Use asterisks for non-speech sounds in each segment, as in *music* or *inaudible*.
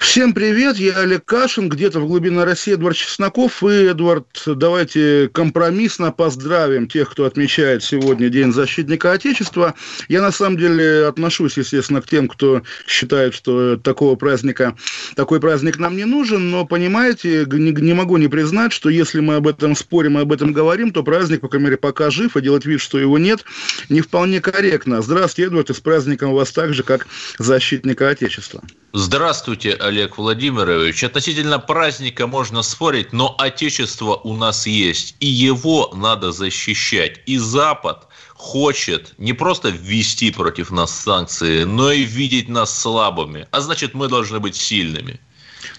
Всем привет, я Олег Кашин, где-то в глубине России Эдвард Чесноков. И, Эдвард, давайте компромиссно поздравим тех, кто отмечает сегодня День защитника Отечества. Я, на самом деле, отношусь, естественно, к тем, кто считает, что такого праздника, такой праздник нам не нужен, но, понимаете, не, не могу не признать, что если мы об этом спорим и об этом говорим, то праздник, по крайней мере, пока жив, и делать вид, что его нет, не вполне корректно. Здравствуйте, Эдвард, и с праздником вас так же, как защитника Отечества. Здравствуйте, Олег Владимирович. Относительно праздника можно спорить, но Отечество у нас есть, и его надо защищать. И Запад хочет не просто ввести против нас санкции, но и видеть нас слабыми. А значит, мы должны быть сильными.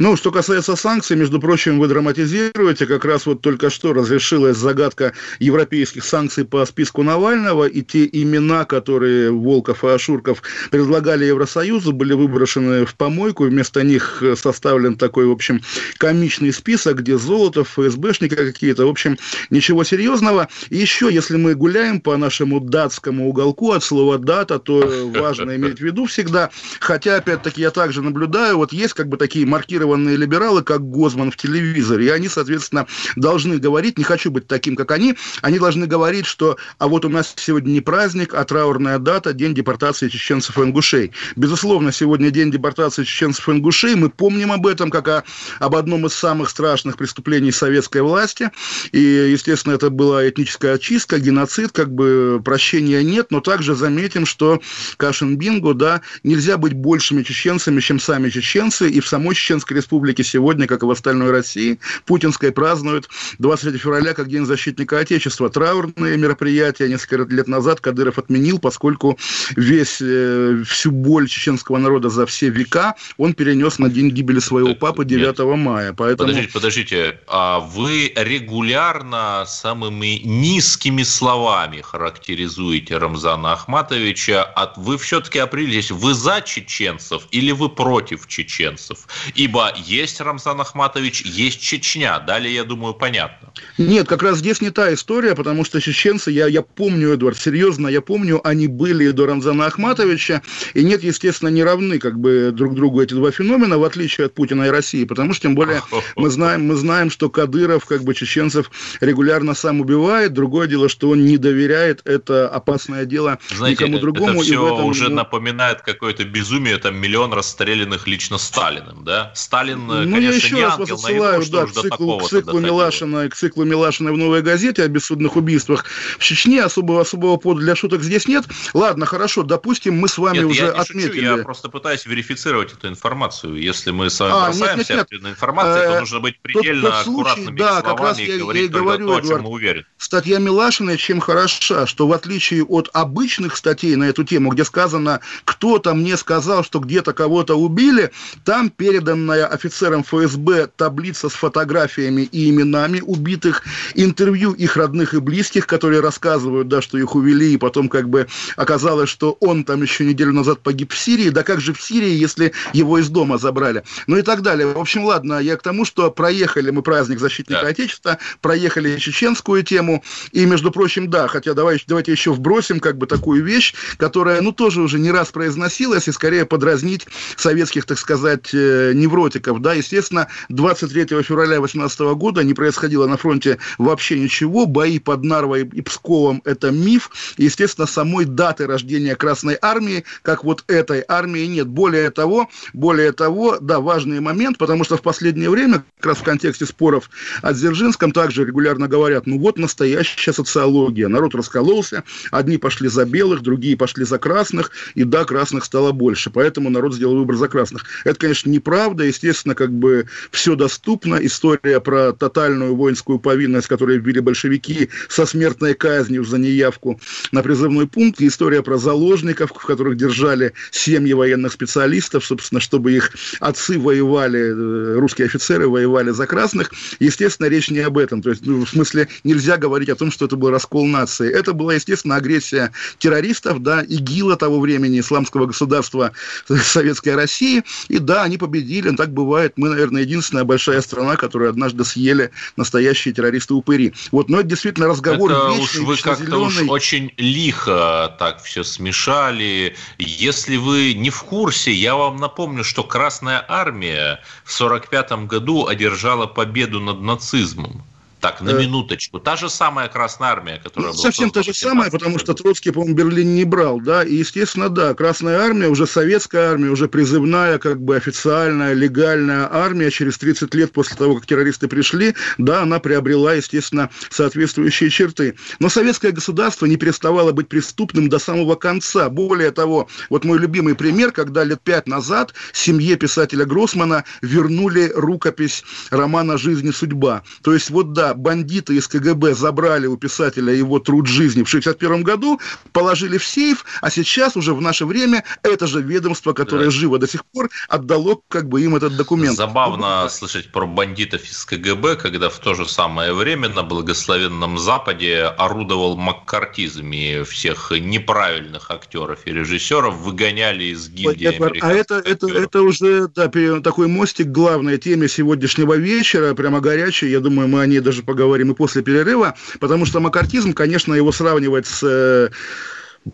Ну, что касается санкций, между прочим, вы драматизируете. Как раз вот только что разрешилась загадка европейских санкций по списку Навального, и те имена, которые Волков и Ашурков предлагали Евросоюзу, были выброшены в помойку. Вместо них составлен такой, в общем, комичный список, где Золотов, ФСБшники какие-то. В общем, ничего серьезного. И еще, если мы гуляем по нашему датскому уголку от слова «дата», то важно иметь в виду всегда. Хотя, опять-таки, я также наблюдаю, вот есть как бы такие маркированные либералы, как Гозман в телевизоре, и они, соответственно, должны говорить, не хочу быть таким, как они, они должны говорить, что а вот у нас сегодня не праздник, а траурная дата, день депортации чеченцев и ингушей. Безусловно, сегодня день депортации чеченцев и ингушей, мы помним об этом, как о, об одном из самых страшных преступлений советской власти, и, естественно, это была этническая очистка, геноцид, как бы прощения нет, но также заметим, что Кашин Бинго, да, нельзя быть большими чеченцами, чем сами чеченцы, и в самой Чеченской Республике сегодня, как и в остальной России, Путинской празднуют 23 февраля как День защитника Отечества. Траурные мероприятия несколько лет назад Кадыров отменил, поскольку весь, э, всю боль чеченского народа за все века он перенес на день гибели своего папы 9 Нет. мая. Поэтому... Подождите, подождите, а вы регулярно самыми низкими словами характеризуете Рамзана Ахматовича, а вы все-таки определились, вы за чеченцев или вы против чеченцев? Ибо есть Рамзан Ахматович, есть Чечня. Далее, я думаю, понятно. Нет, как раз здесь не та история, потому что чеченцы, я, я помню, Эдвард, серьезно, я помню, они были до Рамзана Ахматовича, и нет, естественно, не равны как бы друг другу эти два феномена, в отличие от Путина и России, потому что, тем более, мы знаем, мы знаем, что Кадыров как бы чеченцев регулярно сам убивает, другое дело, что он не доверяет это опасное дело Знаете, никому другому. Это все этом, уже напоминает какое-то безумие, там миллион расстрелянных лично Сталиным, да? Сталин, ну, конечно, я еще не раз ангел, вас отсылаю, да, к циклу, к циклу Милашина, к циклу Милашина в «Новой газете» о бессудных убийствах в Чечне. Особого, особого повода для шуток здесь нет. Ладно, хорошо, допустим, мы с вами нет, уже я не отметили... Шучу, я просто пытаюсь верифицировать эту информацию. Если мы с вами а, бросаемся нет, нет, нет. информацией, то нужно быть предельно тот, тот случай, аккуратными да, словами как раз и я, говорить я только говорю, то, о чем мы уверены. Статья Милашина чем хороша, что в отличие от обычных статей на эту тему, где сказано, кто-то мне сказал, что где-то кого-то убили, там переданная офицерам ФСБ таблица с фотографиями и именами убитых, интервью их родных и близких, которые рассказывают, да, что их увели, и потом как бы оказалось, что он там еще неделю назад погиб в Сирии, да как же в Сирии, если его из дома забрали, ну и так далее. В общем, ладно, я к тому, что проехали мы праздник защитника да. Отечества, проехали чеченскую тему, и, между прочим, да, хотя давай, давайте еще вбросим как бы такую вещь, которая, ну, тоже уже не раз произносилась, и скорее подразнить советских, так сказать, э, невротиков, да, естественно, 23 февраля 2018 года не происходило на фронте вообще ничего, бои под Нарвой и Псковом – это миф, естественно, самой даты рождения Красной Армии, как вот этой армии нет. Более того, более того, да, важный момент, потому что в последнее время, как раз в контексте споров о Дзержинском, также регулярно говорят, ну вот настоящая социология, народ раскололся, одни пошли за белых, другие пошли за красных, и да, красных стало больше, поэтому народ сделал выбор за красных. Это, конечно, неправда, естественно, естественно, как бы все доступно. История про тотальную воинскую повинность, которую ввели большевики со смертной казнью за неявку на призывной пункт. История про заложников, в которых держали семьи военных специалистов, собственно, чтобы их отцы воевали, э, русские офицеры воевали за красных. Естественно, речь не об этом. То есть, ну, в смысле, нельзя говорить о том, что это был раскол нации. Это была, естественно, агрессия террористов, да, ИГИЛа того времени, исламского государства Советской России. И да, они победили, так бывает. Мы, наверное, единственная большая страна, которую однажды съели настоящие террористы-упыри. Вот, но это действительно разговор это вечный, уж вы как-то уж очень лихо так все смешали. Если вы не в курсе, я вам напомню, что Красная Армия в 1945 году одержала победу над нацизмом. Так, на э, минуточку. Та же самая Красная Армия, которая ну, была... Совсем та же самая, потому что Троцкий, по-моему, Берлин не брал, да, и, естественно, да, Красная Армия, уже советская армия, уже призывная, как бы официальная, легальная армия, через 30 лет после того, как террористы пришли, да, она приобрела, естественно, соответствующие черты. Но советское государство не переставало быть преступным до самого конца. Более того, вот мой любимый пример, когда лет пять назад семье писателя Гроссмана вернули рукопись романа «Жизнь и судьба». То есть, вот да, бандиты из КГБ забрали у писателя его труд жизни в 1961 году, положили в сейф, а сейчас уже в наше время это же ведомство, которое да. живо до сих пор, отдало как бы им этот документ. Забавно слышать про бандитов из КГБ, когда в то же самое время на благословенном Западе орудовал маккартизм и всех неправильных актеров и режиссеров выгоняли из гильдии Эдвард, А это, это, это уже да, такой мостик главной теме сегодняшнего вечера, прямо горячий, я думаю, мы о ней даже поговорим и после перерыва, потому что макартизм, конечно, его сравнивать с э,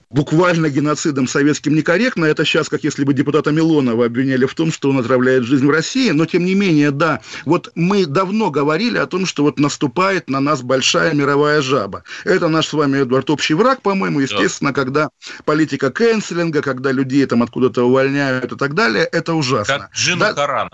буквально геноцидом советским некорректно. Это сейчас, как если бы депутата Милонова обвиняли в том, что он отравляет жизнь в России. Но, тем не менее, да, вот мы давно говорили о том, что вот наступает на нас большая мировая жаба. Это наш с вами, Эдвард, общий враг, по-моему, естественно, да. когда политика кэнселинга, когда людей там откуда-то увольняют и так далее, это ужасно. Как Джина да, Карана.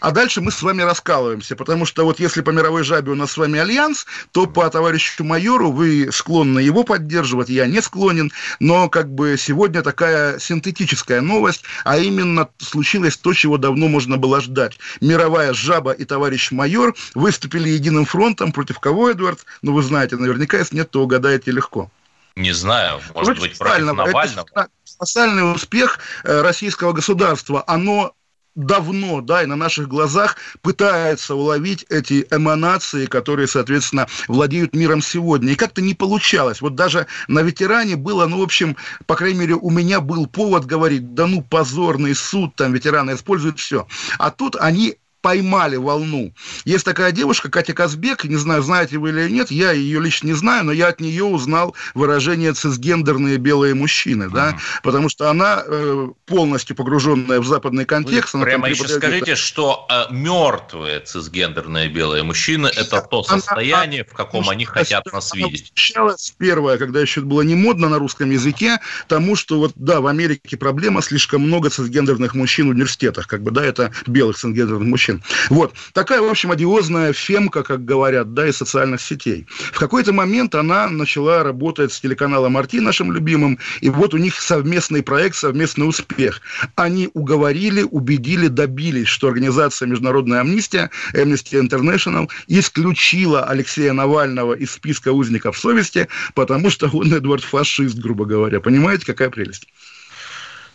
А дальше мы с вами раскалываемся, потому что вот если по мировой жабе у нас с вами альянс, то по товарищу майору вы склонны его поддерживать, я не склонен, но как бы сегодня такая синтетическая новость, а именно случилось то, чего давно можно было ждать. Мировая жаба и товарищ майор выступили единым фронтом против кого, Эдвард? Ну, вы знаете наверняка, если нет, то угадаете легко. Не знаю, может Против быть, против Навального. Это колоссальный успех э, российского государства. Оно давно, да, и на наших глазах пытается уловить эти эманации, которые, соответственно, владеют миром сегодня. И как-то не получалось. Вот даже на ветеране было, ну, в общем, по крайней мере, у меня был повод говорить, да ну, позорный суд, там ветераны используют все. А тут они поймали волну. Есть такая девушка, Катя Казбек, не знаю, знаете вы или нет, я ее лично не знаю, но я от нее узнал выражение «цисгендерные белые мужчины», да, uh-huh. потому что она э, полностью погруженная в западный контекст. Вы прямо еще скажите, что э, мертвые цисгендерные белые мужчины – это то состояние, она, в каком она, они хотят нас видеть. Началось первое, когда еще было не модно на русском языке, тому, что вот, да, в Америке проблема, слишком много цисгендерных мужчин в университетах, как бы, да, это белых цисгендерных мужчин, Вот. Такая, в общем, одиозная фемка, как говорят, да, из социальных сетей. В какой-то момент она начала работать с телеканалом «Арти», нашим любимым, и вот у них совместный проект, совместный успех. Они уговорили, убедили, добились, что организация «Международная амнистия», Amnesty International, исключила Алексея Навального из списка узников совести, потому что он, Эдвард, фашист, грубо говоря. Понимаете, какая прелесть?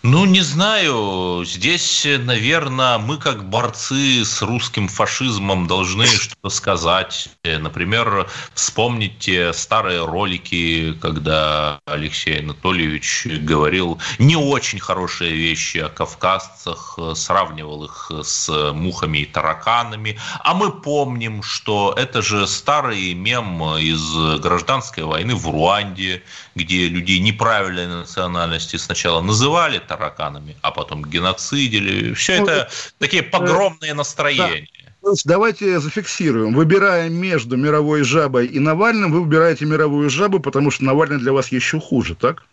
Ну, не знаю. Здесь, наверное, мы как борцы с русским фашизмом должны *laughs* что-то сказать. Например, вспомните старые ролики, когда Алексей Анатольевич говорил не очень хорошие вещи о кавказцах, сравнивал их с мухами и тараканами. А мы помним, что это же старый мем из гражданской войны в Руанде, где людей неправильной национальности сначала называли тараканами, а потом геноцидили. Все ну, это такие погромные настроения. Да. Давайте зафиксируем. Выбирая между мировой жабой и Навальным, вы выбираете мировую жабу, потому что Навальный для вас еще хуже, так?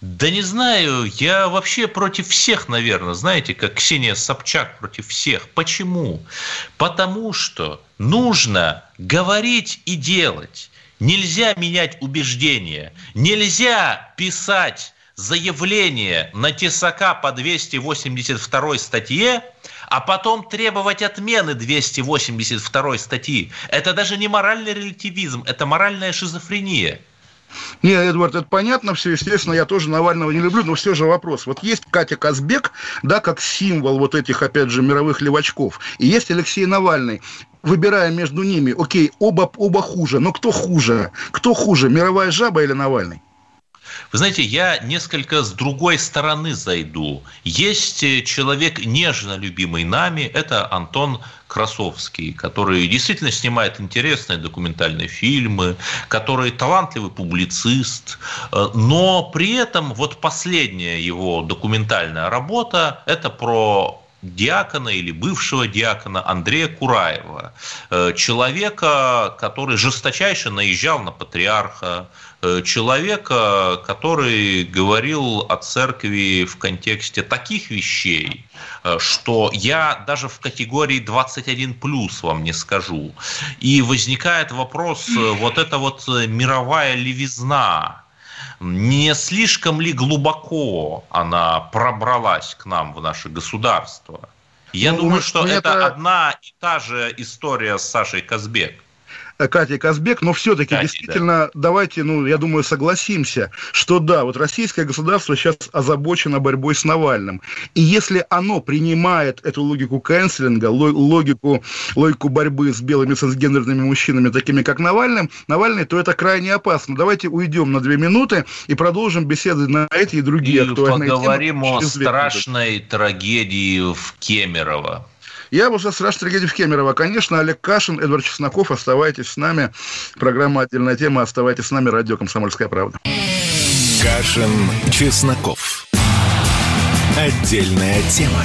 Да не знаю, я вообще против всех, наверное, знаете, как Ксения Собчак против всех. Почему? Потому что нужно говорить и делать. Нельзя менять убеждения. Нельзя писать заявление на Тесака по 282 статье, а потом требовать отмены 282 статьи. Это даже не моральный релятивизм, это моральная шизофрения. Не, Эдвард, это понятно все, естественно, я тоже Навального не люблю, но все же вопрос. Вот есть Катя Казбек, да, как символ вот этих, опять же, мировых левачков, и есть Алексей Навальный выбирая между ними, окей, оба, оба хуже, но кто хуже? Кто хуже, мировая жаба или Навальный? Вы знаете, я несколько с другой стороны зайду. Есть э, человек, нежно любимый нами, это Антон Красовский, который действительно снимает интересные документальные фильмы, который талантливый публицист, э, но при этом вот последняя его документальная работа – это про диакона или бывшего диакона Андрея Кураева, э, человека, который жесточайше наезжал на патриарха, человека, который говорил о церкви в контексте таких вещей, э, что я даже в категории 21 плюс вам не скажу. И возникает вопрос, э, вот эта вот мировая левизна, не слишком ли глубоко она пробралась к нам в наше государство? Я ну, думаю, что это, это одна и та же история с Сашей Казбек. Катя Казбек, но все-таки Катя, действительно, да. давайте, ну, я думаю, согласимся, что да, вот российское государство сейчас озабочено борьбой с Навальным. И если оно принимает эту логику кэнселинга, логику, логику борьбы с белыми цисгендерными мужчинами, такими как Навальным, Навальный, то это крайне опасно. Давайте уйдем на две минуты и продолжим беседы на эти и другие и актуальные поговорим темы. поговорим о страшной трагедии в Кемерово. Я был сейчас Раш Трагедий в Кемерово. Конечно, Олег Кашин, Эдвард Чесноков. Оставайтесь с нами. Программа «Отдельная тема». Оставайтесь с нами. Радио «Комсомольская правда». Кашин, Чесноков. Отдельная тема.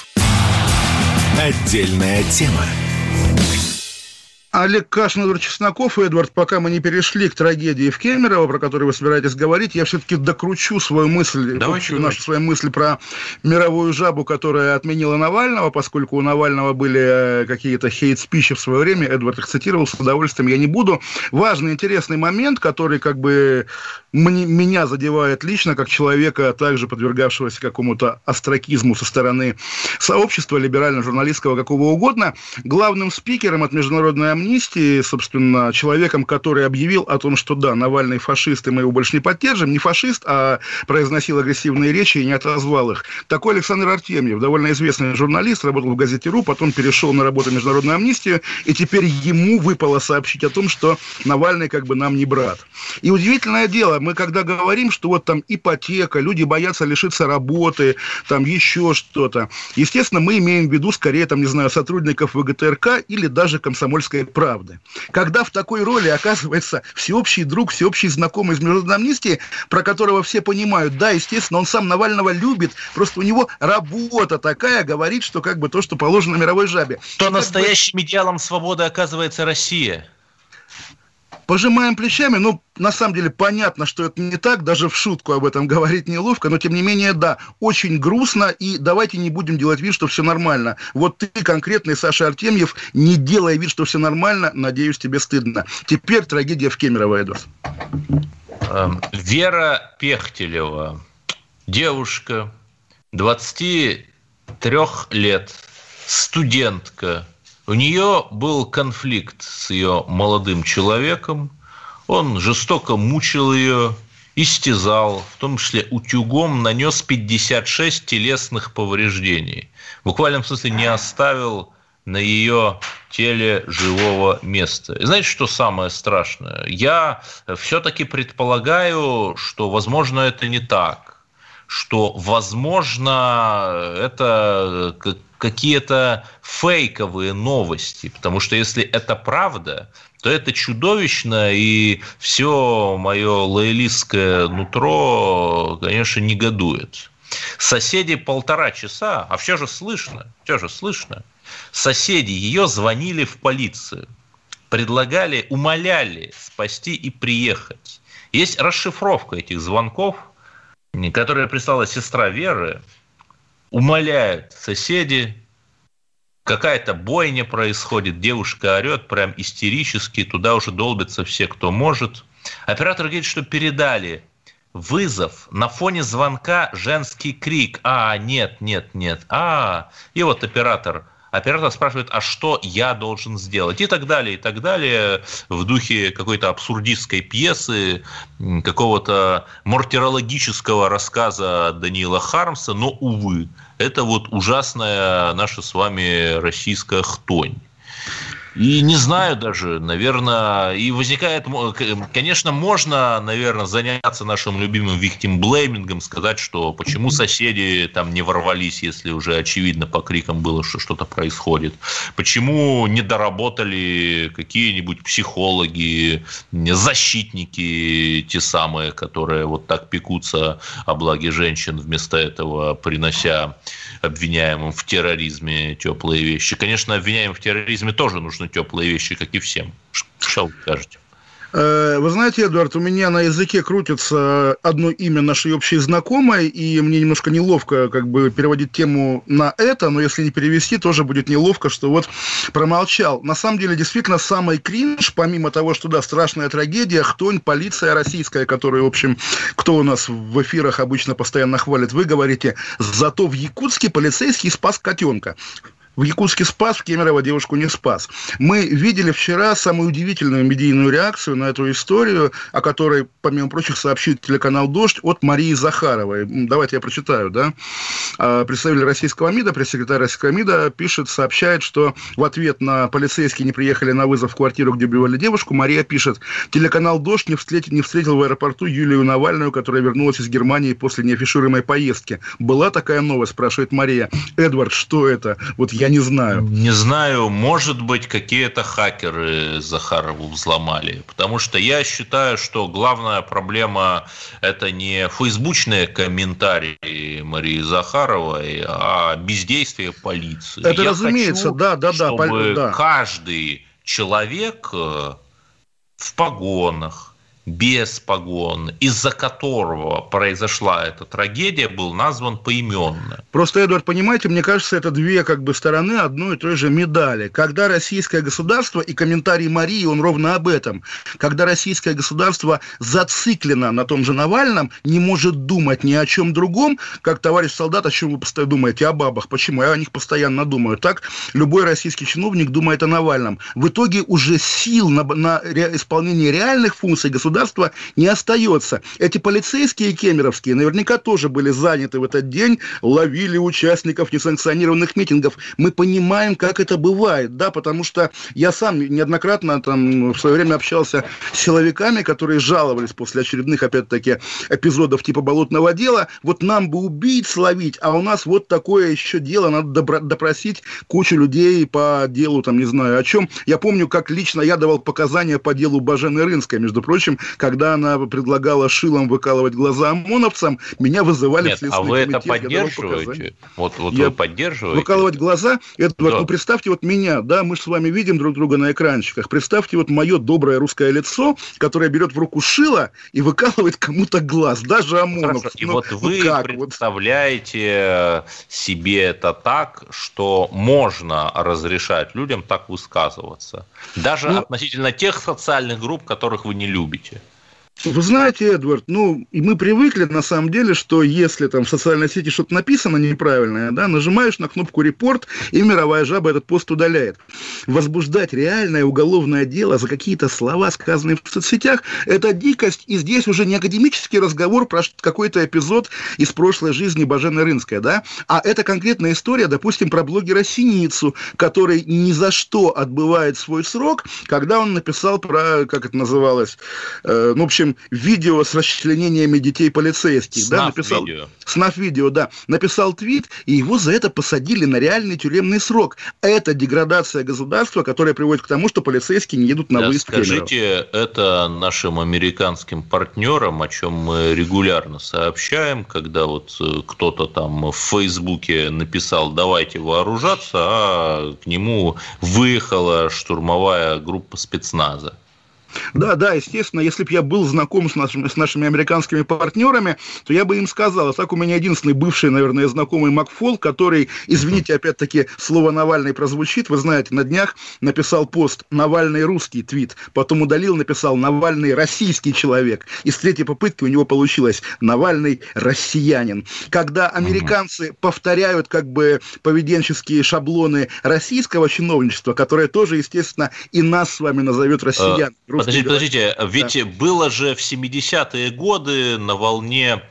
Отдельная тема. Олег Кашин, Эдвард Чесноков и Эдвард, пока мы не перешли к трагедии в Кемерово, про которую вы собираетесь говорить, я все-таки докручу свою мысль, Давай нашу свою мысль про мировую жабу, которая отменила Навального, поскольку у Навального были э, какие-то хейт-спичи в свое время, Эдвард их цитировал, с удовольствием я не буду. Важный, интересный момент, который как бы мне, меня задевает лично, как человека, также подвергавшегося какому-то остракизму со стороны сообщества, либерально-журналистского, какого угодно, главным спикером от Международной амнистии, собственно, человеком, который объявил о том, что да, Навальный фашист, и мы его больше не поддержим, не фашист, а произносил агрессивные речи и не отозвал их. Такой Александр Артемьев, довольно известный журналист, работал в газете «Ру», потом перешел на работу в Международную амнистию, и теперь ему выпало сообщить о том, что Навальный как бы нам не брат. И удивительное дело, мы когда говорим, что вот там ипотека, люди боятся лишиться работы, там еще что-то, естественно, мы имеем в виду скорее, там, не знаю, сотрудников ВГТРК или даже комсомольской правды. Когда в такой роли оказывается всеобщий друг, всеобщий знакомый из Международной амнистии, про которого все понимают, да, естественно, он сам Навального любит, просто у него работа такая, говорит, что как бы то, что положено мировой жабе. То настоящим бы... идеалом свободы оказывается Россия. Пожимаем плечами, ну, на самом деле понятно, что это не так, даже в шутку об этом говорить неловко, но тем не менее, да, очень грустно, и давайте не будем делать вид, что все нормально. Вот ты конкретный, Саша Артемьев, не делай вид, что все нормально, надеюсь, тебе стыдно. Теперь трагедия в Кемерово, Эдвард. Эм, Вера Пехтелева, девушка, 23 лет, студентка, у нее был конфликт с ее молодым человеком. Он жестоко мучил ее, истязал, в том числе утюгом нанес 56 телесных повреждений. В буквальном смысле не оставил на ее теле живого места. И знаете, что самое страшное? Я все-таки предполагаю, что, возможно, это не так. Что, возможно, это какие-то фейковые новости, потому что если это правда, то это чудовищно, и все мое лоялистское нутро, конечно, негодует. Соседи полтора часа, а все же слышно, все же слышно. Соседи ее звонили в полицию, предлагали, умоляли спасти и приехать. Есть расшифровка этих звонков, которая прислала сестра Веры, умоляют соседи, какая-то бойня происходит, девушка орет прям истерически, туда уже долбятся все, кто может. Оператор говорит, что передали вызов, на фоне звонка женский крик. А, нет, нет, нет. А, и вот оператор оператор спрашивает, а что я должен сделать? И так далее, и так далее, в духе какой-то абсурдистской пьесы, какого-то мортирологического рассказа Даниила Хармса, но, увы, это вот ужасная наша с вами российская хтонь. И не знаю даже, наверное, и возникает, конечно, можно, наверное, заняться нашим любимым виктимблеймингом, сказать, что почему соседи там не ворвались, если уже очевидно по крикам было, что что-то происходит, почему не доработали какие-нибудь психологи, защитники, те самые, которые вот так пекутся о благе женщин, вместо этого принося обвиняемым в терроризме теплые вещи. Конечно, обвиняемым в терроризме тоже нужны теплые вещи, как и всем. Что вы скажете? Э, вы знаете, Эдуард, у меня на языке крутится одно имя нашей общей знакомой, и мне немножко неловко как бы переводить тему на это, но если не перевести, тоже будет неловко, что вот промолчал. На самом деле, действительно, самый кринж, помимо того, что, да, страшная трагедия, хтонь, полиция российская, которая, в общем, кто у нас в эфирах обычно постоянно хвалит, вы говорите, зато в Якутске полицейский спас котенка. В Якутске спас, в Кемерово девушку не спас. Мы видели вчера самую удивительную медийную реакцию на эту историю, о которой, помимо прочих, сообщит телеканал «Дождь» от Марии Захаровой. Давайте я прочитаю, да. А, представитель российского МИДа, пресс-секретарь российского МИДа пишет, сообщает, что в ответ на полицейские не приехали на вызов в квартиру, где убивали девушку, Мария пишет, телеканал «Дождь» не встретил, не встретил в аэропорту Юлию Навальную, которая вернулась из Германии после неафишируемой поездки. Была такая новость, спрашивает Мария. Эдвард, что это? Вот я не знаю. Не знаю, может быть, какие-то хакеры Захарову взломали. Потому что я считаю, что главная проблема это не фейсбучные комментарии Марии Захаровой, а бездействие полиции. Это я разумеется, хочу, да, да, да. Чтобы да. каждый человек э, в погонах, без погон, из-за которого произошла эта трагедия, был назван поименно. Просто, Эдуард, понимаете, мне кажется, это две как бы стороны одной и той же медали. Когда российское государство, и комментарий Марии, он ровно об этом, когда российское государство зациклено на том же Навальном, не может думать ни о чем другом, как товарищ солдат, о чем вы постоянно думаете, о бабах, почему? Я о них постоянно думаю. Так любой российский чиновник думает о Навальном. В итоге уже сил на, на исполнение реальных функций государства государства не остается. Эти полицейские кемеровские наверняка тоже были заняты в этот день, ловили участников несанкционированных митингов. Мы понимаем, как это бывает, да, потому что я сам неоднократно там в свое время общался с силовиками, которые жаловались после очередных, опять-таки, эпизодов типа болотного дела. Вот нам бы убийц ловить, а у нас вот такое еще дело, надо допросить кучу людей по делу, там, не знаю о чем. Я помню, как лично я давал показания по делу Бажены Рынской, между прочим, когда она предлагала шилом выкалывать глаза ОМОНовцам, меня вызывали Нет, в Следственный а вы комитет, это поддерживаете? Вот, вот я вы поддерживаете? Выкалывать глаза, это да. вот, ну, представьте вот меня, да, мы с вами видим друг друга на экранчиках, представьте вот мое доброе русское лицо, которое берет в руку шило и выкалывает кому-то глаз, даже ОМОНовцам. И ну, вот ну вы как? представляете себе это так, что можно разрешать людям так высказываться, даже ну, относительно тех социальных групп, которых вы не любите. Вы знаете, Эдвард, ну, и мы привыкли, на самом деле, что если там в социальной сети что-то написано неправильное, да, нажимаешь на кнопку «Репорт», и мировая жаба этот пост удаляет. Возбуждать реальное уголовное дело за какие-то слова, сказанные в соцсетях, это дикость, и здесь уже не академический разговор про какой-то эпизод из прошлой жизни Бажены Рынской, да, а это конкретная история, допустим, про блогера Синицу, который ни за что отбывает свой срок, когда он написал про, как это называлось, э, ну, в общем, видео с расчленениями детей полицейских, да, написал... видео. Снав видео, да, написал твит, и его за это посадили на реальный тюремный срок. Это деградация государства, которая приводит к тому, что полицейские не едут на Да, выезд скажите это нашим американским партнерам, о чем мы регулярно сообщаем, когда вот э, кто-то там в Фейсбуке написал «давайте вооружаться», а к нему выехала штурмовая группа спецназа. Да, да, естественно, если бы я был знаком с нашими, с нашими американскими партнерами, то я бы им сказал. А так у меня единственный бывший, наверное, знакомый Макфол, который, извините, опять-таки, слово «Навальный» прозвучит, вы знаете, на днях написал пост «Навальный русский» твит, потом удалил, написал «Навальный российский человек». И с третьей попытки у него получилось «Навальный россиянин». Когда американцы повторяют как бы поведенческие шаблоны российского чиновничества, которое тоже, естественно, и нас с вами назовет россиян. Подождите, подождите, ведь было же в 70-е годы на волне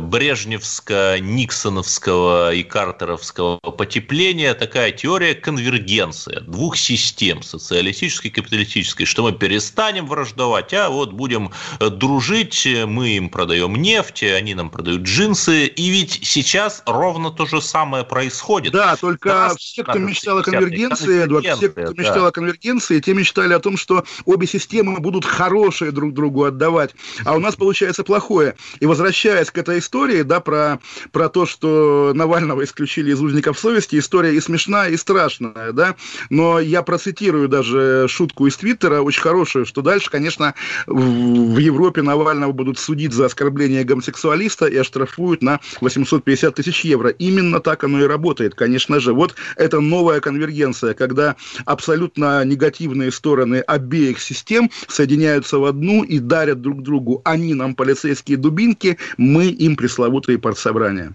брежневско-никсоновского и картеровского потепления такая теория конвергенции двух систем, социалистической и капиталистической, что мы перестанем враждовать, а вот будем дружить, мы им продаем нефть, они нам продают джинсы, и ведь сейчас ровно то же самое происходит. Да, только Да, все, кто да, мечтал о 60-е, конвергенции, Эдвард, все, кто конвергенция, мечтал да. о конвергенции, те мечтали о том, что обе системы будут хорошие друг другу отдавать, а у нас получается плохое. И возвращаясь к этой истории, да, про, про то, что Навального исключили из узников совести, история и смешная, и страшная, да, но я процитирую даже шутку из Твиттера, очень хорошую, что дальше, конечно, в, в Европе Навального будут судить за оскорбление гомосексуалиста и оштрафуют на 850 тысяч евро. Именно так оно и работает, конечно же. Вот это новая конвергенция, когда абсолютно негативные стороны обеих систем соединяются в одну и дарят друг другу. Они нам полицейские дубинки, мы им пресловутые партсобрания.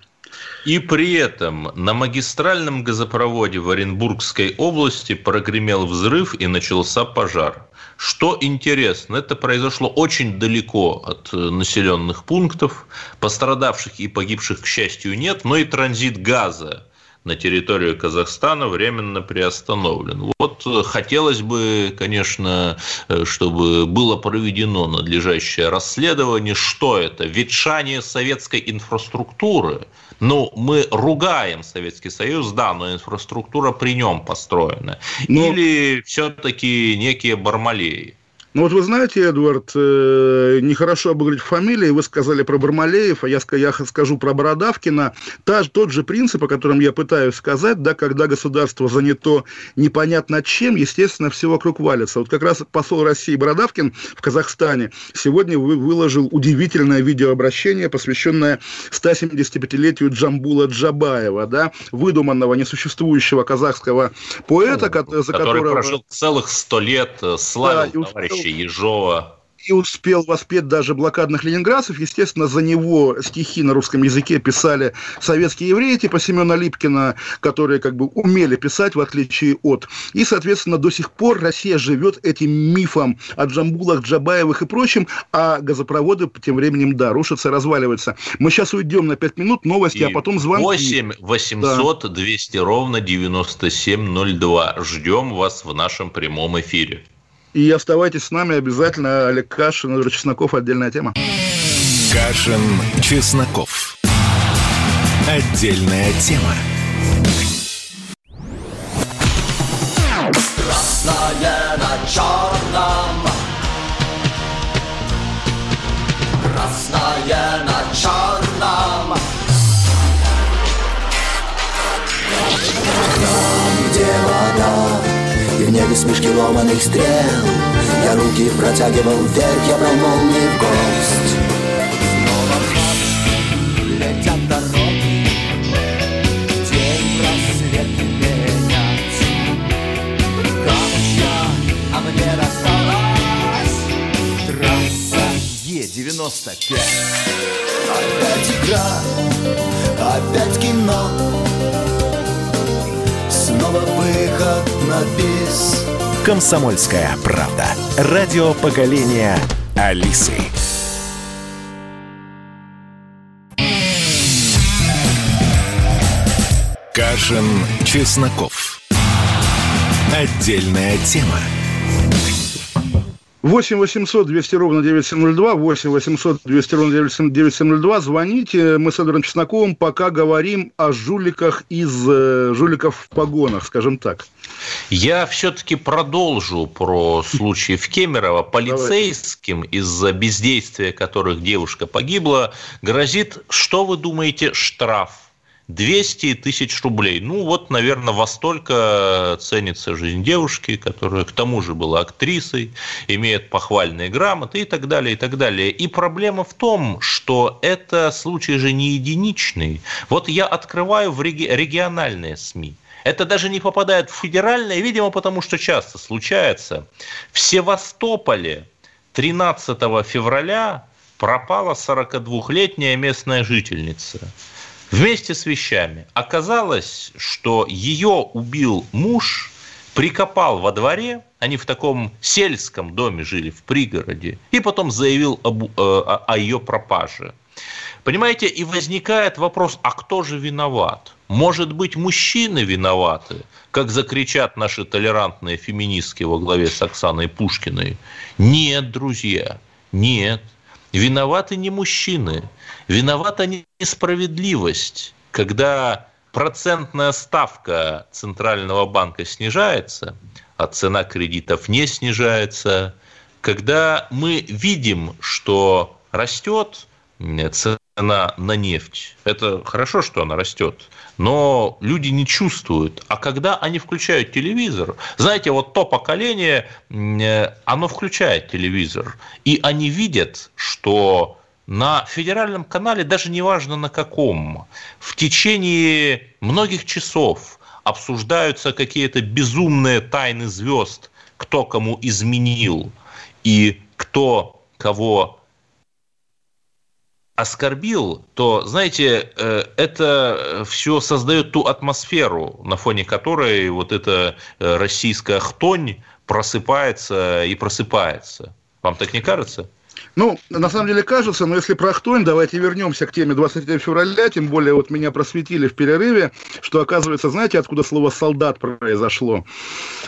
И при этом на магистральном газопроводе в Оренбургской области прогремел взрыв и начался пожар. Что интересно, это произошло очень далеко от э, населенных пунктов. Пострадавших и погибших, к счастью, нет, но и транзит газа на территорию Казахстана временно приостановлен. Вот э, хотелось бы, конечно, э, чтобы было проведено надлежащее расследование, что это, ветшание советской инфраструктуры. Ну, мы ругаем Советский Союз, да, но инфраструктура при нем построена. Но- Или все-таки некие бармалеи. Ну вот вы знаете, Эдвард, э, нехорошо обыграть фамилии, вы сказали про Бармалеев, а я, я скажу про Бородавкина. Та, тот же принцип, о котором я пытаюсь сказать, да, когда государство занято непонятно чем, естественно, все вокруг валится. Вот как раз посол России Бородавкин в Казахстане сегодня вы, выложил удивительное видеообращение, посвященное 175-летию Джамбула Джабаева, да, выдуманного, несуществующего казахского поэта, ко- за который которого... прожил целых сто лет, э, славил Да, товарища Ежова. и успел воспеть даже блокадных ленинградцев. Естественно, за него стихи на русском языке писали советские евреи, типа Семена Липкина, которые как бы умели писать, в отличие от. И, соответственно, до сих пор Россия живет этим мифом о Джамбулах, Джабаевых и прочем, а газопроводы тем временем, да, рушатся, разваливаются. Мы сейчас уйдем на 5 минут, новости, а И потом звонки. 8 800 200 ровно 9702. Ждем вас в нашем прямом эфире. И оставайтесь с нами обязательно. Олег Кашин, Игорь Чесноков, отдельная тема. Кашин, Чесноков. Отдельная тема. Красное на черном Красное на черном Там, где вода небе смешки ломаных стрел. Я руки протягивал вверх Я брал молнии в гость. Снова летят дороги День рассвет менять Камушья, а мне досталась Трасса Е-95 Опять игра, опять кино выход на бис Комсомольская правда. Радио поколения Алисы. Кашин, Чесноков. Отдельная тема. 8 800 200 ровно 9702, 8 800 200 ровно 9702. Звоните. Мы с Эдвардом Чесноковым пока говорим о жуликах из э, жуликов в погонах, скажем так. Я все-таки продолжу про случай в Кемерово. *laughs* Полицейским из-за бездействия которых девушка погибла, грозит, что вы думаете, штраф 200 тысяч рублей. Ну, вот, наверное, во столько ценится жизнь девушки, которая к тому же была актрисой, имеет похвальные грамоты и так далее, и так далее. И проблема в том, что это случай же не единичный. Вот я открываю в реги- региональные СМИ. Это даже не попадает в федеральные, видимо, потому что часто случается. В Севастополе 13 февраля пропала 42-летняя местная жительница вместе с вещами. Оказалось, что ее убил муж, прикопал во дворе, они в таком сельском доме жили, в пригороде, и потом заявил об, э, о, о ее пропаже. Понимаете, и возникает вопрос, а кто же виноват? Может быть, мужчины виноваты, как закричат наши толерантные феминистки во главе с Оксаной Пушкиной? Нет, друзья, нет. Виноваты не мужчины, виновата несправедливость, когда процентная ставка Центрального банка снижается, а цена кредитов не снижается, когда мы видим, что растет цена на нефть, это хорошо, что она растет, но люди не чувствуют. А когда они включают телевизор, знаете, вот то поколение, оно включает телевизор, и они видят, что на федеральном канале, даже неважно на каком, в течение многих часов обсуждаются какие-то безумные тайны звезд, кто кому изменил и кто кого оскорбил, то, знаете, э, это все создает ту атмосферу, на фоне которой вот эта э, российская хтонь просыпается и просыпается. Вам так не кажется? Ну, на самом деле кажется, но если про Хтонь, давайте вернемся к теме 23 февраля, тем более вот меня просветили в перерыве, что оказывается, знаете, откуда слово «солдат» произошло?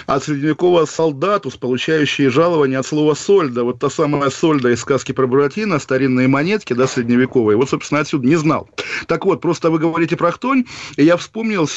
От средневекового «солдатус», получающие жалование от слова «сольда». Вот та самая «сольда» из сказки про Буратино, старинные монетки, да, средневековые. Вот, собственно, отсюда не знал. Так вот, просто вы говорите про Хтонь, и я вспомнил,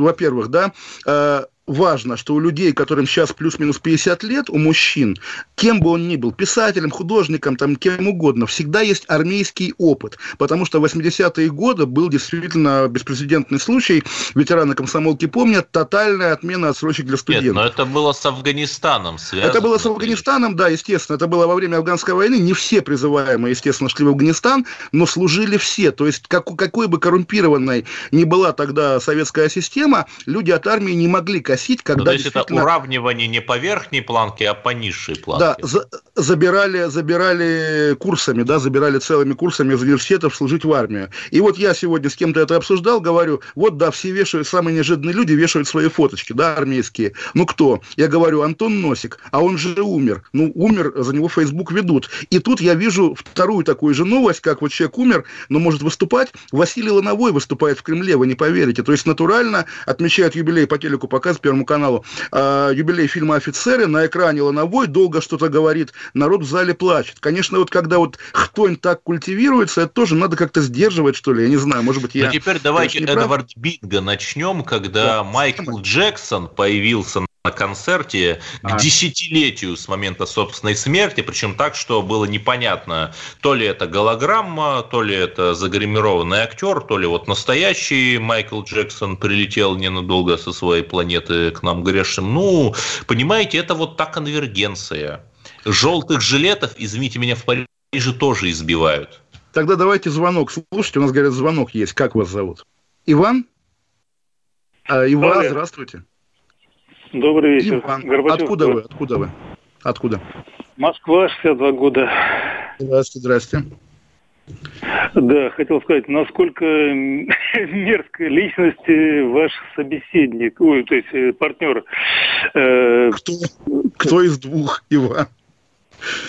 во-первых, да, э, важно, что у людей, которым сейчас плюс-минус 50 лет, у мужчин, кем бы он ни был, писателем, художником, там, кем угодно, всегда есть армейский опыт, потому что в 80-е годы был действительно беспрецедентный случай, ветераны комсомолки помнят, тотальная отмена отсрочек для студентов. Нет, но это было с Афганистаном связано. Это было с Афганистаном, да, естественно, это было во время афганской войны, не все призываемые, естественно, шли в Афганистан, но служили все, то есть как, какой бы коррумпированной ни была тогда советская система, люди от армии не могли косить когда ну, то есть это уравнивание не по верхней планке, а по низшей планке. Да, за, забирали, забирали курсами, да, забирали целыми курсами из университетов служить в армию. И вот я сегодня с кем-то это обсуждал, говорю, вот да, все вешают, самые неожиданные люди вешают свои фоточки, да, армейские. Ну кто? Я говорю, Антон Носик, а он же умер. Ну, умер, за него Facebook ведут. И тут я вижу вторую такую же новость, как вот человек умер, но может выступать. Василий Лановой выступает в Кремле, вы не поверите. То есть натурально отмечают юбилей по телеку показывают Первому каналу, э, юбилей фильма «Офицеры», на экране Лановой долго что-то говорит, народ в зале плачет. Конечно, вот когда вот хтонь так культивируется, это тоже надо как-то сдерживать, что ли, я не знаю, может быть, я... Ну, теперь давайте Эдвард Бинга начнем, когда да. Майкл Джексон появился на концерте к а. десятилетию с момента собственной смерти, причем так, что было непонятно, то ли это голограмма, то ли это загримированный актер, то ли вот настоящий Майкл Джексон прилетел ненадолго со своей планеты к нам грешным. Ну, понимаете, это вот та конвергенция. Желтых жилетов, извините меня, в Париже тоже избивают. Тогда давайте звонок. Слушайте, у нас, говорят, звонок есть. Как вас зовут? Иван? А, Иван, здравствуйте. Добрый вечер. Иван, Горбачев. Откуда вы? Откуда вы? Откуда? Москва, 62 года. Здравствуйте, здрасте. Да, хотел сказать, насколько *laughs* мерзкая личность ваш собеседник, ой, то есть э, партнер. Э, кто, кто из двух, Иван?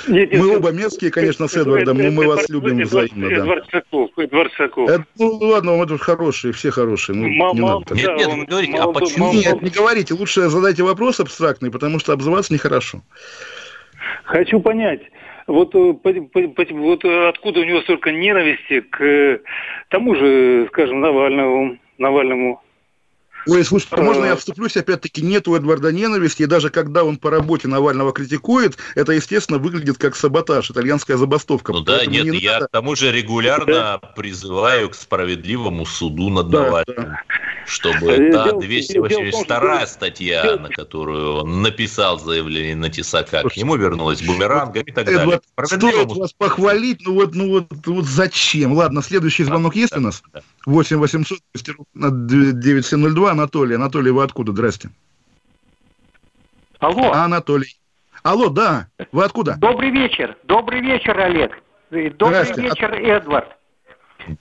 Нет, нет, мы оба мерзкие, конечно, с Эдвардом, но мы вас любим взаимно. Эдвард Шаков, Эдвард Шаков. ну ладно, он тут хороший, все хорошие. Ну, не надо нет, нет, вы говорите, а почему? Нет, не говорите, лучше задайте вопрос абстрактный, потому что обзываться нехорошо. Хочу понять, вот, э, вот откуда у него столько ненависти к тому же, скажем, Навальному, Навальному Ой, слушайте, а можно я вступлюсь? Опять-таки, нет у Эдварда ненависти, и даже когда он по работе Навального критикует, это, естественно, выглядит как саботаж, итальянская забастовка. Ну да, нет, не я надо... к тому же регулярно призываю к справедливому суду над да, Навальным. Да. Чтобы э, та 282 статья, на которую он написал заявление на Тесака, к нему вернулась бумерангом и так Эдвард, далее. Стоит вас похвалить, ну вот, ну вот, вот зачем? Ладно, следующий звонок есть у нас? 8 800 9702 Анатолий. Анатолий, вы откуда? Здрасте. Алло. Анатолий. Алло, да. Вы откуда? Добрый вечер. Добрый вечер, Олег. Добрый вечер, Эдвард.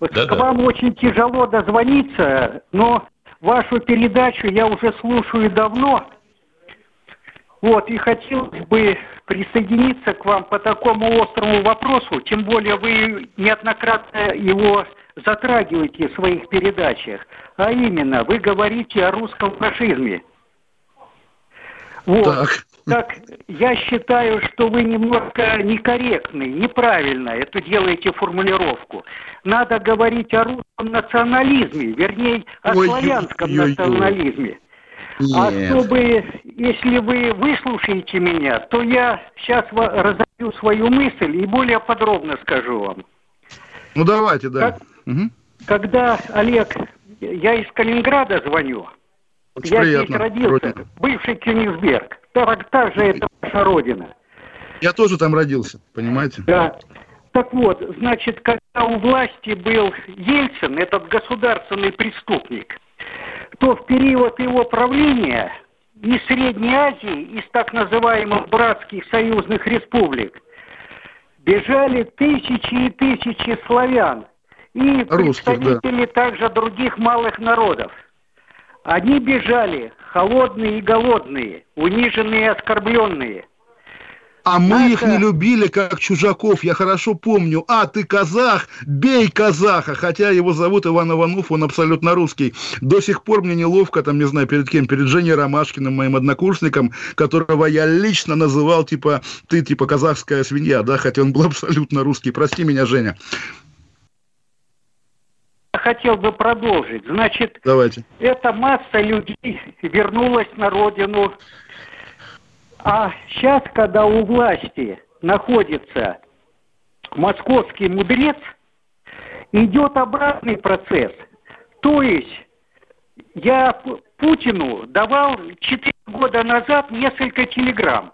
Да, К вам очень тяжело дозвониться, но вашу передачу я уже слушаю давно. Вот, и хотелось бы присоединиться к вам по такому острому вопросу, тем более вы неоднократно его затрагиваете в своих передачах. А именно, вы говорите о русском фашизме. Вот. Так. Так, я считаю, что вы немножко некорректны, неправильно эту делаете формулировку. Надо говорить о русском национализме, вернее, о ой, славянском ой, национализме. Ой. А чтобы, если вы выслушаете меня, то я сейчас разовью свою мысль и более подробно скажу вам. Ну давайте, да. Как, угу. Когда, Олег, я из Калининграда звоню, Очень я приятно. здесь родился, Родина. бывший Кёнигсберг, так, так же это наша родина. Я тоже там родился, понимаете? Да. Так вот, значит, когда у власти был Ельцин, этот государственный преступник, то в период его правления из Средней Азии, из так называемых братских союзных республик, бежали тысячи и тысячи славян и Русских, представители да. также других малых народов. Они бежали, холодные и голодные, униженные и оскорбленные. А мы Наша... их не любили как чужаков, я хорошо помню. А, ты казах, бей казаха, хотя его зовут Иван Иванов, он абсолютно русский. До сих пор мне неловко, там, не знаю, перед кем, перед Женей Ромашкиным, моим однокурсником, которого я лично называл, типа, ты, типа, казахская свинья, да, хотя он был *laughs* абсолютно русский. Прости меня, Женя хотел бы продолжить. Значит, Давайте. эта масса людей вернулась на родину. А сейчас, когда у власти находится московский мудрец, идет обратный процесс. То есть я Путину давал 4 года назад несколько телеграмм.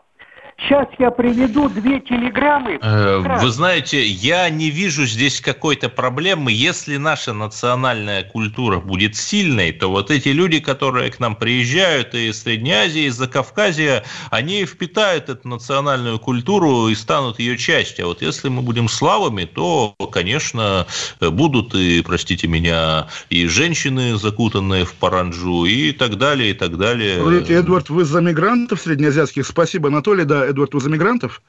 Сейчас я приведу две телеграммы. Э, вы знаете, я не вижу здесь какой-то проблемы. Если наша национальная культура будет сильной, то вот эти люди, которые к нам приезжают из Средней Азии, из Закавказья, они впитают эту национальную культуру и станут ее частью. А вот если мы будем славами, то, конечно, будут и, простите меня, и женщины, закутанные в паранджу, и так далее, и так далее. Эдвард, вы за мигрантов среднеазиатских? Спасибо, Анатолий. Да, Эдвард, вы за мигрантов?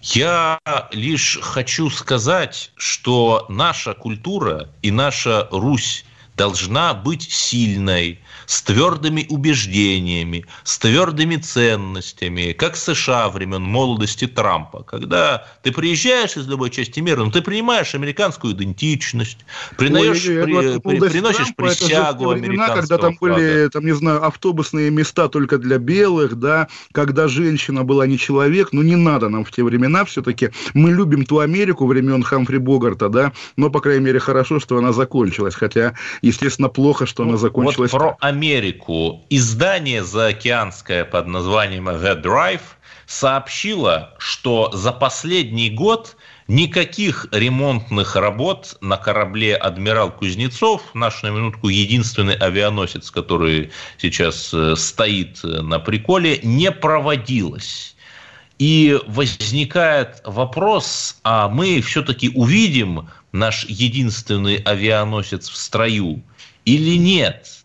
Я лишь хочу сказать, что наша культура и наша Русь должна быть сильной, с твердыми убеждениями, с твердыми ценностями, как США времен молодости Трампа, когда ты приезжаешь из любой части мира, но ты принимаешь американскую идентичность, принаешь, Ой, при, при, приносишь Трампа, присягу американского Когда там флага. были, там, не знаю, автобусные места только для белых, да, когда женщина была не человек, ну не надо нам в те времена все-таки. Мы любим ту Америку времен Хамфри Богарта, да, но, по крайней мере, хорошо, что она закончилась, хотя, естественно, плохо, что она закончилась. Вот про Америку издание заокеанское под названием The Drive сообщило, что за последний год никаких ремонтных работ на корабле «Адмирал Кузнецов», наш на минутку единственный авианосец, который сейчас э, стоит на приколе, не проводилось. И возникает вопрос, а мы все-таки увидим наш единственный авианосец в строю или нет –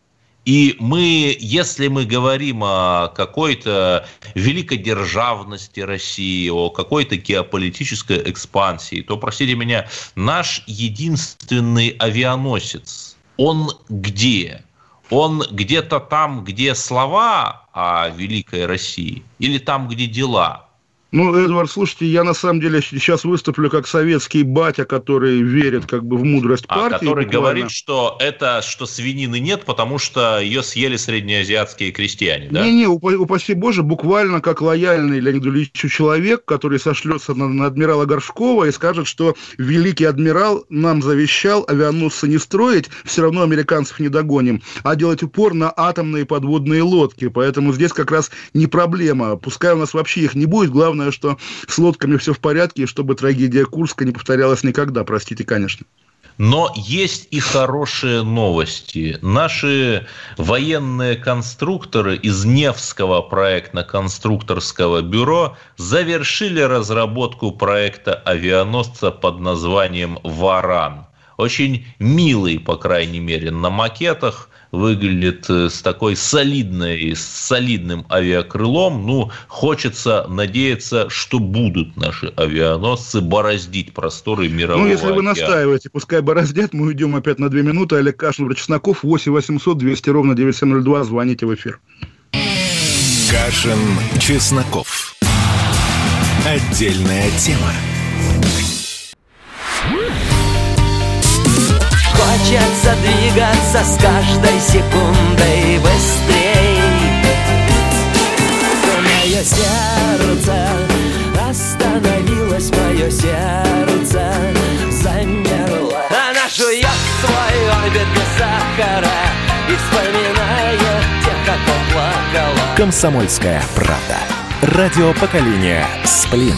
и мы, если мы говорим о какой-то великодержавности России, о какой-то геополитической экспансии, то, простите меня, наш единственный авианосец, он где? Он где-то там, где слова о великой России, или там, где дела? Ну, Эдвард, слушайте, я на самом деле сейчас выступлю как советский батя, который верит как бы в мудрость а, партии. Который буквально. говорит, что это, что свинины нет, потому что ее съели среднеазиатские крестьяне, да? Не-не, упаси боже, буквально как лояльный Леониду Ильичу человек, который сошлется на, на адмирала Горшкова и скажет, что великий адмирал нам завещал авианосцы не строить, все равно американцев не догоним, а делать упор на атомные подводные лодки. Поэтому здесь как раз не проблема. Пускай у нас вообще их не будет, главное Главное, что с лодками все в порядке, и чтобы трагедия Курска не повторялась никогда. Простите, конечно. Но есть и хорошие новости. Наши военные конструкторы из Невского проектно-конструкторского бюро завершили разработку проекта авианосца под названием «Варан». Очень милый, по крайней мере, на макетах – выглядит э, с такой солидной, с солидным авиакрылом. Ну, хочется надеяться, что будут наши авианосцы бороздить просторы мирового Ну, если вы настаиваете, пускай бороздят, мы уйдем опять на две минуты. Олег Кашин, Чесноков, 8 800 200 ровно 9702. Звоните в эфир. Кашин, Чесноков. Отдельная тема. Хочется двигаться с каждой секундой быстрей Мое сердце остановилось, мое сердце замерло Она жует свой орбит без сахара И вспоминает тех, кто плакала Комсомольская правда. Радио поколения Сплин.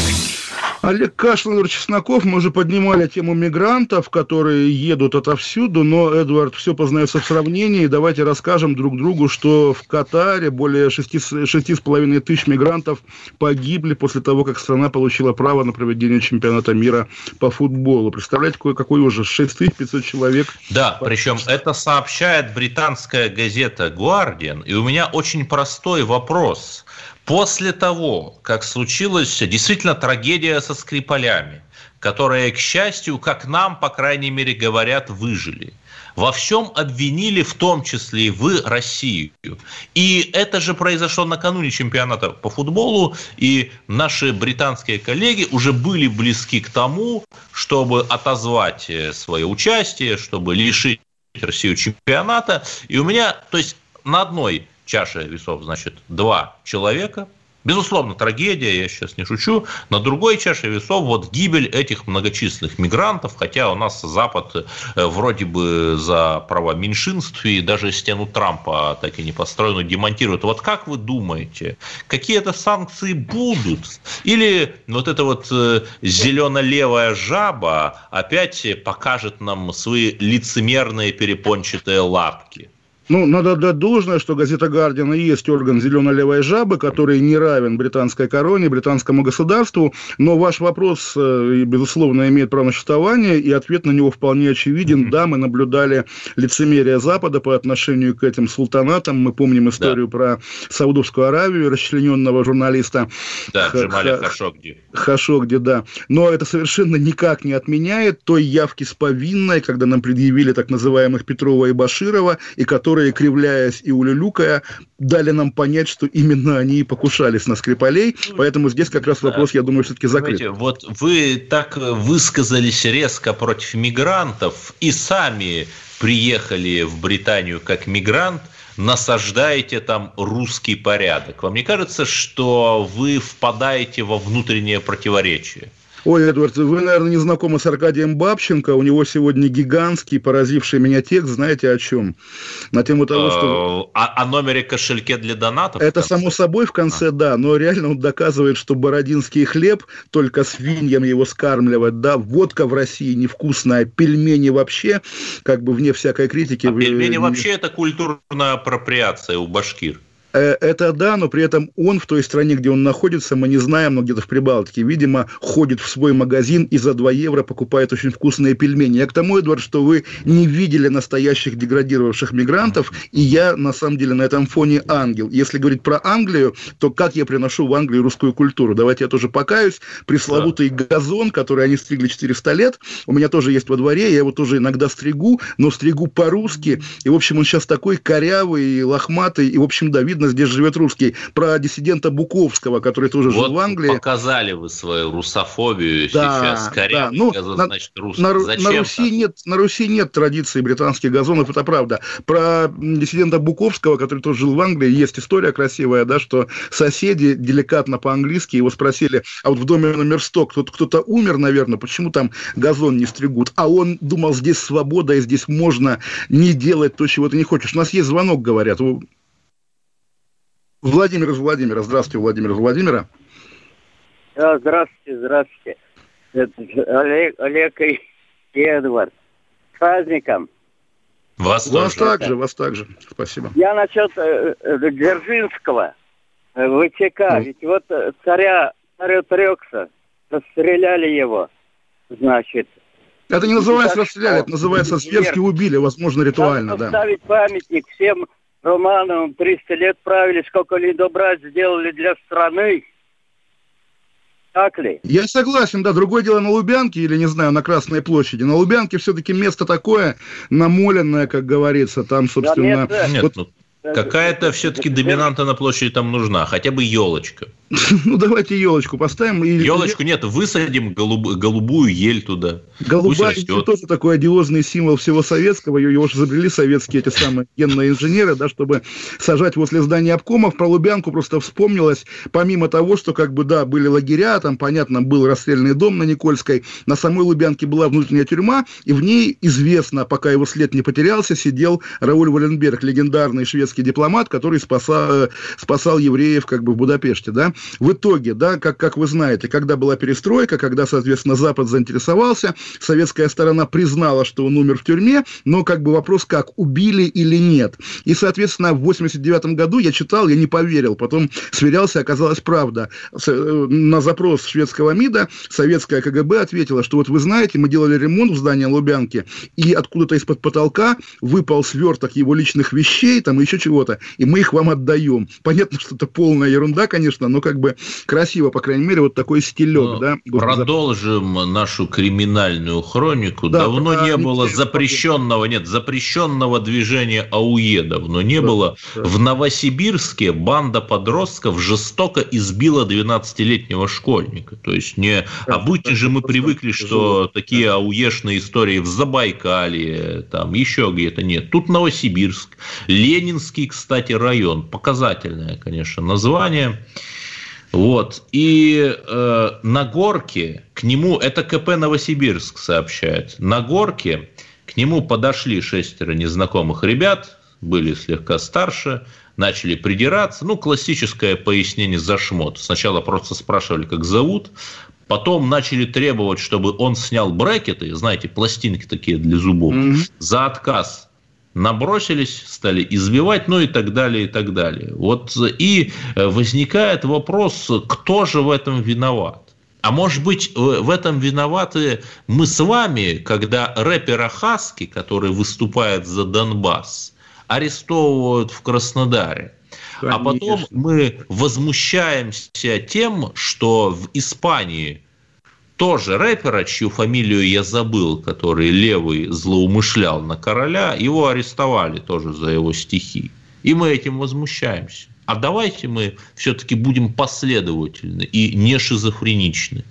Олег Кашлер, Чесноков, мы уже поднимали тему мигрантов, которые едут отовсюду, но, Эдвард, все познается в сравнении. Давайте расскажем друг другу, что в Катаре более 6,5 тысяч мигрантов погибли после того, как страна получила право на проведение чемпионата мира по футболу. Представляете, какой, какой уже 6500 человек? Да, причем это сообщает британская газета Guardian, и у меня очень простой вопрос – После того, как случилась действительно трагедия со Скрипалями, которая, к счастью, как нам, по крайней мере, говорят, выжили, во всем обвинили, в том числе и вы, Россию. И это же произошло накануне чемпионата по футболу, и наши британские коллеги уже были близки к тому, чтобы отозвать э, свое участие, чтобы лишить Россию чемпионата. И у меня, то есть на одной чаше весов, значит, два человека. Безусловно, трагедия, я сейчас не шучу. На другой чаше весов вот гибель этих многочисленных мигрантов, хотя у нас Запад э, вроде бы за права меньшинств и даже стену Трампа так и не построенную демонтирует. Вот как вы думаете, какие это санкции будут? Или вот эта вот э, зелено-левая жаба опять покажет нам свои лицемерные перепончатые лапки? Ну, надо отдать должное, что газета «Гардиан» и есть орган «Зелено-левой жабы», который не равен британской короне, британскому государству. Но ваш вопрос, э, безусловно, имеет право на существование, и ответ на него вполне очевиден. Да, мы наблюдали лицемерие Запада по отношению к этим султанатам. Мы помним историю да. про Саудовскую Аравию, расчлененного журналиста да, Джамаля Хашогди. Хашогди, да. Но это совершенно никак не отменяет той явки с повинной, когда нам предъявили так называемых Петрова и Баширова, и которые которые, кривляясь и улюлюкая, дали нам понять, что именно они и покушались на Скрипалей. Поэтому здесь как раз вопрос, я думаю, все-таки закрыт. Знаете, вот вы так высказались резко против мигрантов и сами приехали в Британию как мигрант, насаждаете там русский порядок. Вам не кажется, что вы впадаете во внутреннее противоречие? Ой, Эдвард, вы, наверное, не знакомы с Аркадием Бабченко. У него сегодня гигантский, поразивший меня текст. Знаете о чем? На тему того, что... Э, о, о номере кошельке для донатов? Это само собой в конце, а. да. Но реально он доказывает, что бородинский хлеб, только свиньям его скармливать, да, водка в России невкусная, пельмени вообще, как бы вне всякой критики. А пельмени вообще это культурная апроприация у башкир. Э, это да, но при этом он в той стране, где он находится, мы не знаем, но где-то в Прибалтике, видимо, ходит в свой магазин и за 2 евро покупает очень вкусные пельмени. Я к тому, Эдвард, что вы не видели настоящих деградировавших мигрантов, и я, на самом деле, на этом фоне ангел. Если говорить про Англию, то как я приношу в Англию русскую культуру? Давайте я тоже покаюсь. Пресловутый да. газон, который они стригли 400 лет, у меня тоже есть во дворе, я его тоже иногда стригу, но стригу по-русски, и, в общем, он сейчас такой корявый, лохматый, и, в общем, да, видно, здесь живет русский. Про диссидента Буковского, который тоже вот жил в Англии. показали вы свою русофобию да, сейчас. Корявый да. ну, газон, на, значит, русский. На, на, Руси нет, на Руси нет традиции британских газонов, это правда. Про диссидента Буковского, который тоже жил в Англии, есть история красивая, да, что соседи деликатно по-английски его спросили, а вот в доме номер 100 кто-то, кто-то умер, наверное, почему там газон не стригут? А он думал, здесь свобода, и здесь можно не делать то, чего ты не хочешь. У нас есть звонок, говорят. Владимир из Владимира. Здравствуйте, Владимир из Владимира. А, здравствуйте, здравствуйте. Это Олег, Олег и Эдвард. С праздником. Вас, вас также, вас также. Спасибо. Я насчет э, э Дзержинского э, ВЧК. Mm. Ведь вот э, царя, царя Трекса расстреляли его, значит. Это не называется расстреляли, это называется зверски убили, возможно, ритуально, Надо да. Ставить памятник всем Романовым 300 лет правили, сколько ли добра сделали для страны. Так ли? Я согласен, да. Другое дело на Лубянке или, не знаю, на Красной площади. На Лубянке все-таки место такое намоленное, как говорится. Там, собственно... Да, нет, вот... ну, Какая-то все-таки доминанта на площади там нужна, хотя бы елочка. *laughs* Ну, давайте елочку поставим. Елочку нет, высадим голубую ель туда. Голубая ель тоже такой одиозный символ всего советского. Его же изобрели советские эти самые генные инженеры, да, чтобы сажать возле здания обкомов. Про Лубянку просто вспомнилось, помимо того, что, как бы, да, были лагеря, там, понятно, был расстрельный дом на Никольской, на самой Лубянке была внутренняя тюрьма, и в ней известно, пока его след не потерялся, сидел Рауль Валенберг, легендарный шведский дипломат, который спасал, спасал евреев как бы в Будапеште, да. В итоге, да, как, как вы знаете, когда была перестройка, когда, соответственно, Запад заинтересовался, советская сторона признала, что он умер в тюрьме, но как бы вопрос, как, убили или нет. И, соответственно, в 89 году я читал, я не поверил, потом сверялся, оказалось правда. Э, на запрос шведского МИДа советская КГБ ответила, что вот вы знаете, мы делали ремонт в здании Лубянки, и откуда-то из-под потолка выпал сверток его личных вещей, там еще чего-то, и мы их вам отдаем. Понятно, что это полная ерунда, конечно, но как бы красиво, по крайней мере, вот такой стилек, да. Продолжим нашу криминальную хронику. Да, давно да, не было запрещенного, нет, запрещенного движения АУЕ давно не да, было. Да. В Новосибирске банда подростков жестоко избила 12-летнего школьника. То есть не да, обычно же мы привыкли, что такие АУЕшные истории в Забайкалье, там еще где-то нет. Тут Новосибирск, Ленинск Ленинский, кстати, район. Показательное, конечно, название. Вот. И э, на горке к нему, это КП Новосибирск сообщает, на горке к нему подошли шестеро незнакомых ребят, были слегка старше, начали придираться. Ну, классическое пояснение за шмот. Сначала просто спрашивали, как зовут, потом начали требовать, чтобы он снял брекеты, знаете, пластинки такие для зубов, mm-hmm. за отказ набросились, стали избивать, ну и так далее, и так далее. Вот и э, возникает вопрос, кто же в этом виноват? А может быть, в этом виноваты мы с вами, когда рэпера Хаски, который выступает за Донбасс, арестовывают в Краснодаре. Конечно. А потом мы возмущаемся тем, что в Испании тоже рэпера, чью фамилию я забыл, который левый злоумышлял на короля, его арестовали тоже за его стихи. И мы этим возмущаемся. А давайте мы все-таки будем последовательны и не шизофреничны.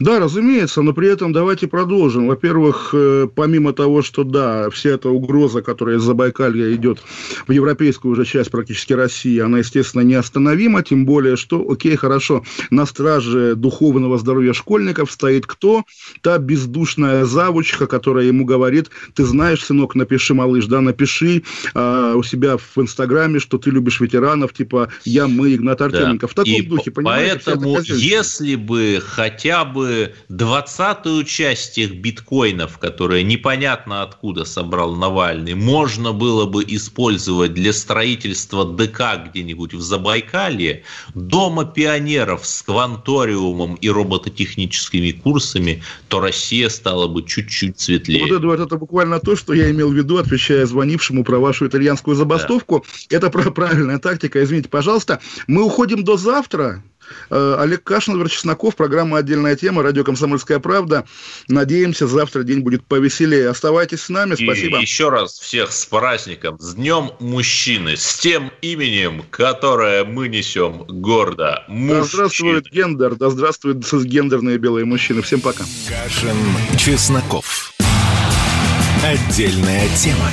Да, разумеется, но при этом давайте продолжим. Во-первых, э, помимо того, что да, вся эта угроза, которая из Забайкалья идет в европейскую уже часть практически России, она, естественно, неостановима, тем более, что, окей, хорошо, на страже духовного здоровья школьников стоит кто? Та бездушная завучка, которая ему говорит, ты знаешь, сынок, напиши, малыш, да, напиши а, у себя в Инстаграме, что ты любишь ветеранов, типа я, мы, Игнат Артеменко. Да. В таком И духе, понимаете? Поэтому, если бы хотя бы двадцатую часть тех биткоинов, которые непонятно откуда собрал Навальный, можно было бы использовать для строительства ДК где-нибудь в Забайкалье, Дома пионеров с кванториумом и робототехническими курсами, то Россия стала бы чуть-чуть светлее. Вот, Эдуард, это буквально то, что я имел в виду, отвечая звонившему про вашу итальянскую забастовку. Да. Это правильная тактика, извините, пожалуйста. Мы уходим до завтра. Э, Олег Кашин, Владимир Чесноков, программа «Отдельная тема», радио «Комсомольская правда». Надеемся, завтра день будет повеселее. Оставайтесь с нами, спасибо. И еще раз всех с праздником, с Днем Мужчины, с тем именем, которое мы несем гордо. Мужчины. Да здравствует гендер, да здравствуют гендерные белые мужчины. Всем пока. Кашин, Чесноков. Отдельная тема.